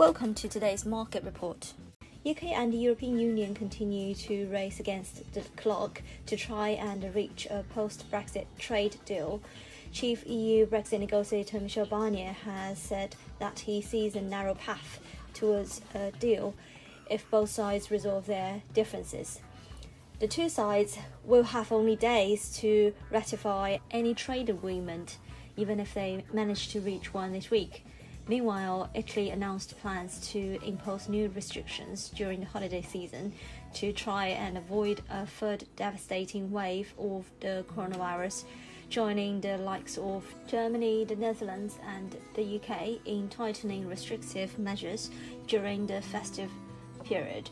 Welcome to today's market report. UK and the European Union continue to race against the clock to try and reach a post Brexit trade deal. Chief EU Brexit negotiator Michel Barnier has said that he sees a narrow path towards a deal if both sides resolve their differences. The two sides will have only days to ratify any trade agreement, even if they manage to reach one this week. Meanwhile, Italy announced plans to impose new restrictions during the holiday season to try and avoid a third devastating wave of the coronavirus, joining the likes of Germany, the Netherlands, and the UK in tightening restrictive measures during the festive period.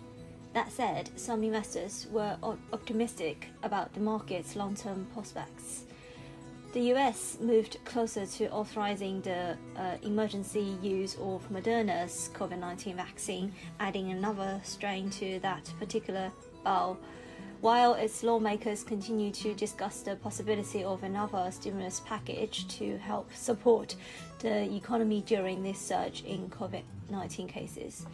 That said, some investors were optimistic about the market's long term prospects. The US moved closer to authorizing the uh, emergency use of Moderna's COVID 19 vaccine, adding another strain to that particular bowl, while its lawmakers continue to discuss the possibility of another stimulus package to help support the economy during this surge in COVID 19 cases.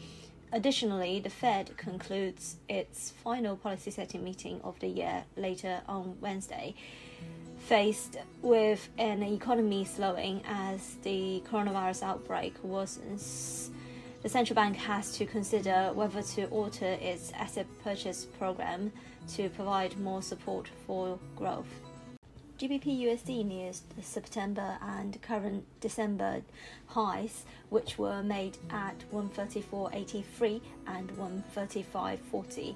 Additionally, the Fed concludes its final policy setting meeting of the year later on Wednesday faced with an economy slowing as the coronavirus outbreak worsens, the central bank has to consider whether to alter its asset purchase program to provide more support for growth. GBP USD nears the September and current December highs, which were made at 134.83 and 135.40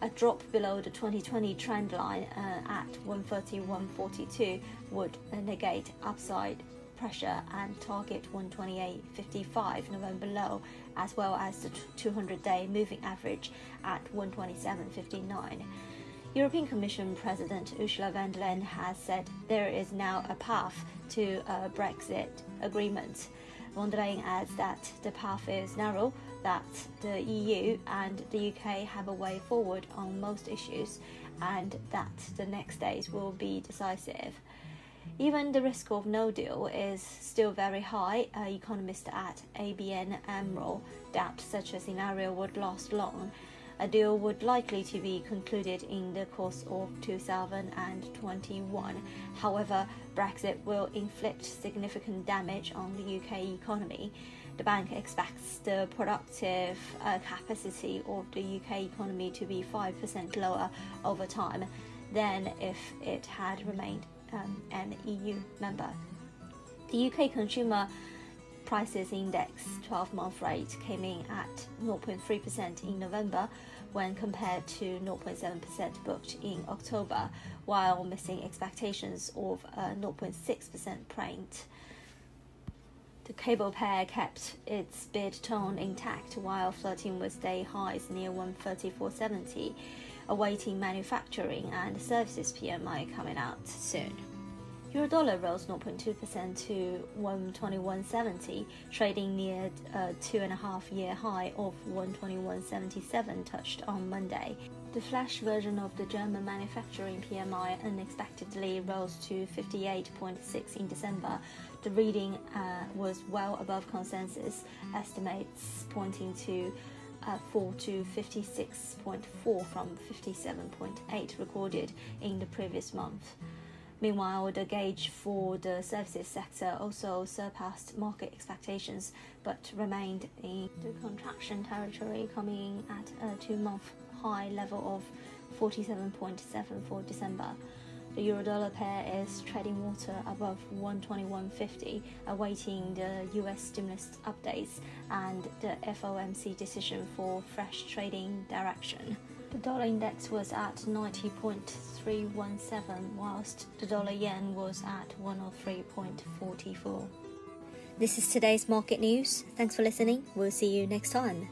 a drop below the 2020 trend line uh, at 131.42 would negate upside pressure and target 128.55 November low, as well as the 200 day moving average at 127.59. European Commission President Ursula von der Leyen has said there is now a path to a Brexit agreement. Von der Leyen adds that the path is narrow that the EU and the UK have a way forward on most issues and that the next days will be decisive. Even the risk of no deal is still very high. Uh, economists at ABN AMRO doubt such a scenario would last long. A deal would likely to be concluded in the course of 2021. However, Brexit will inflict significant damage on the UK economy the bank expects the productive uh, capacity of the UK economy to be 5% lower over time than if it had remained um, an EU member. The UK consumer prices index 12 month rate came in at 0.3% in November when compared to 0.7% booked in October, while missing expectations of a 0.6% print. The cable pair kept its bid tone intact while flirting with day highs near 134.70, awaiting manufacturing and services PMI coming out soon. Eurodollar rose 0.2% to 121.70, trading near a two and a half year high of 121.77 touched on Monday. The flash version of the German manufacturing PMI unexpectedly rose to 58.6 in December. The reading uh, was well above consensus estimates, pointing to uh, fall to 56.4 from 57.8 recorded in the previous month. Meanwhile, the gauge for the services sector also surpassed market expectations but remained in the contraction territory, coming in at a two month high level of 47.7 for December. The euro-dollar pair is treading water above 121.50, awaiting the US stimulus updates and the FOMC decision for fresh trading direction. The dollar index was at 90.317, whilst the dollar yen was at 103.44. This is today's market news. Thanks for listening. We'll see you next time.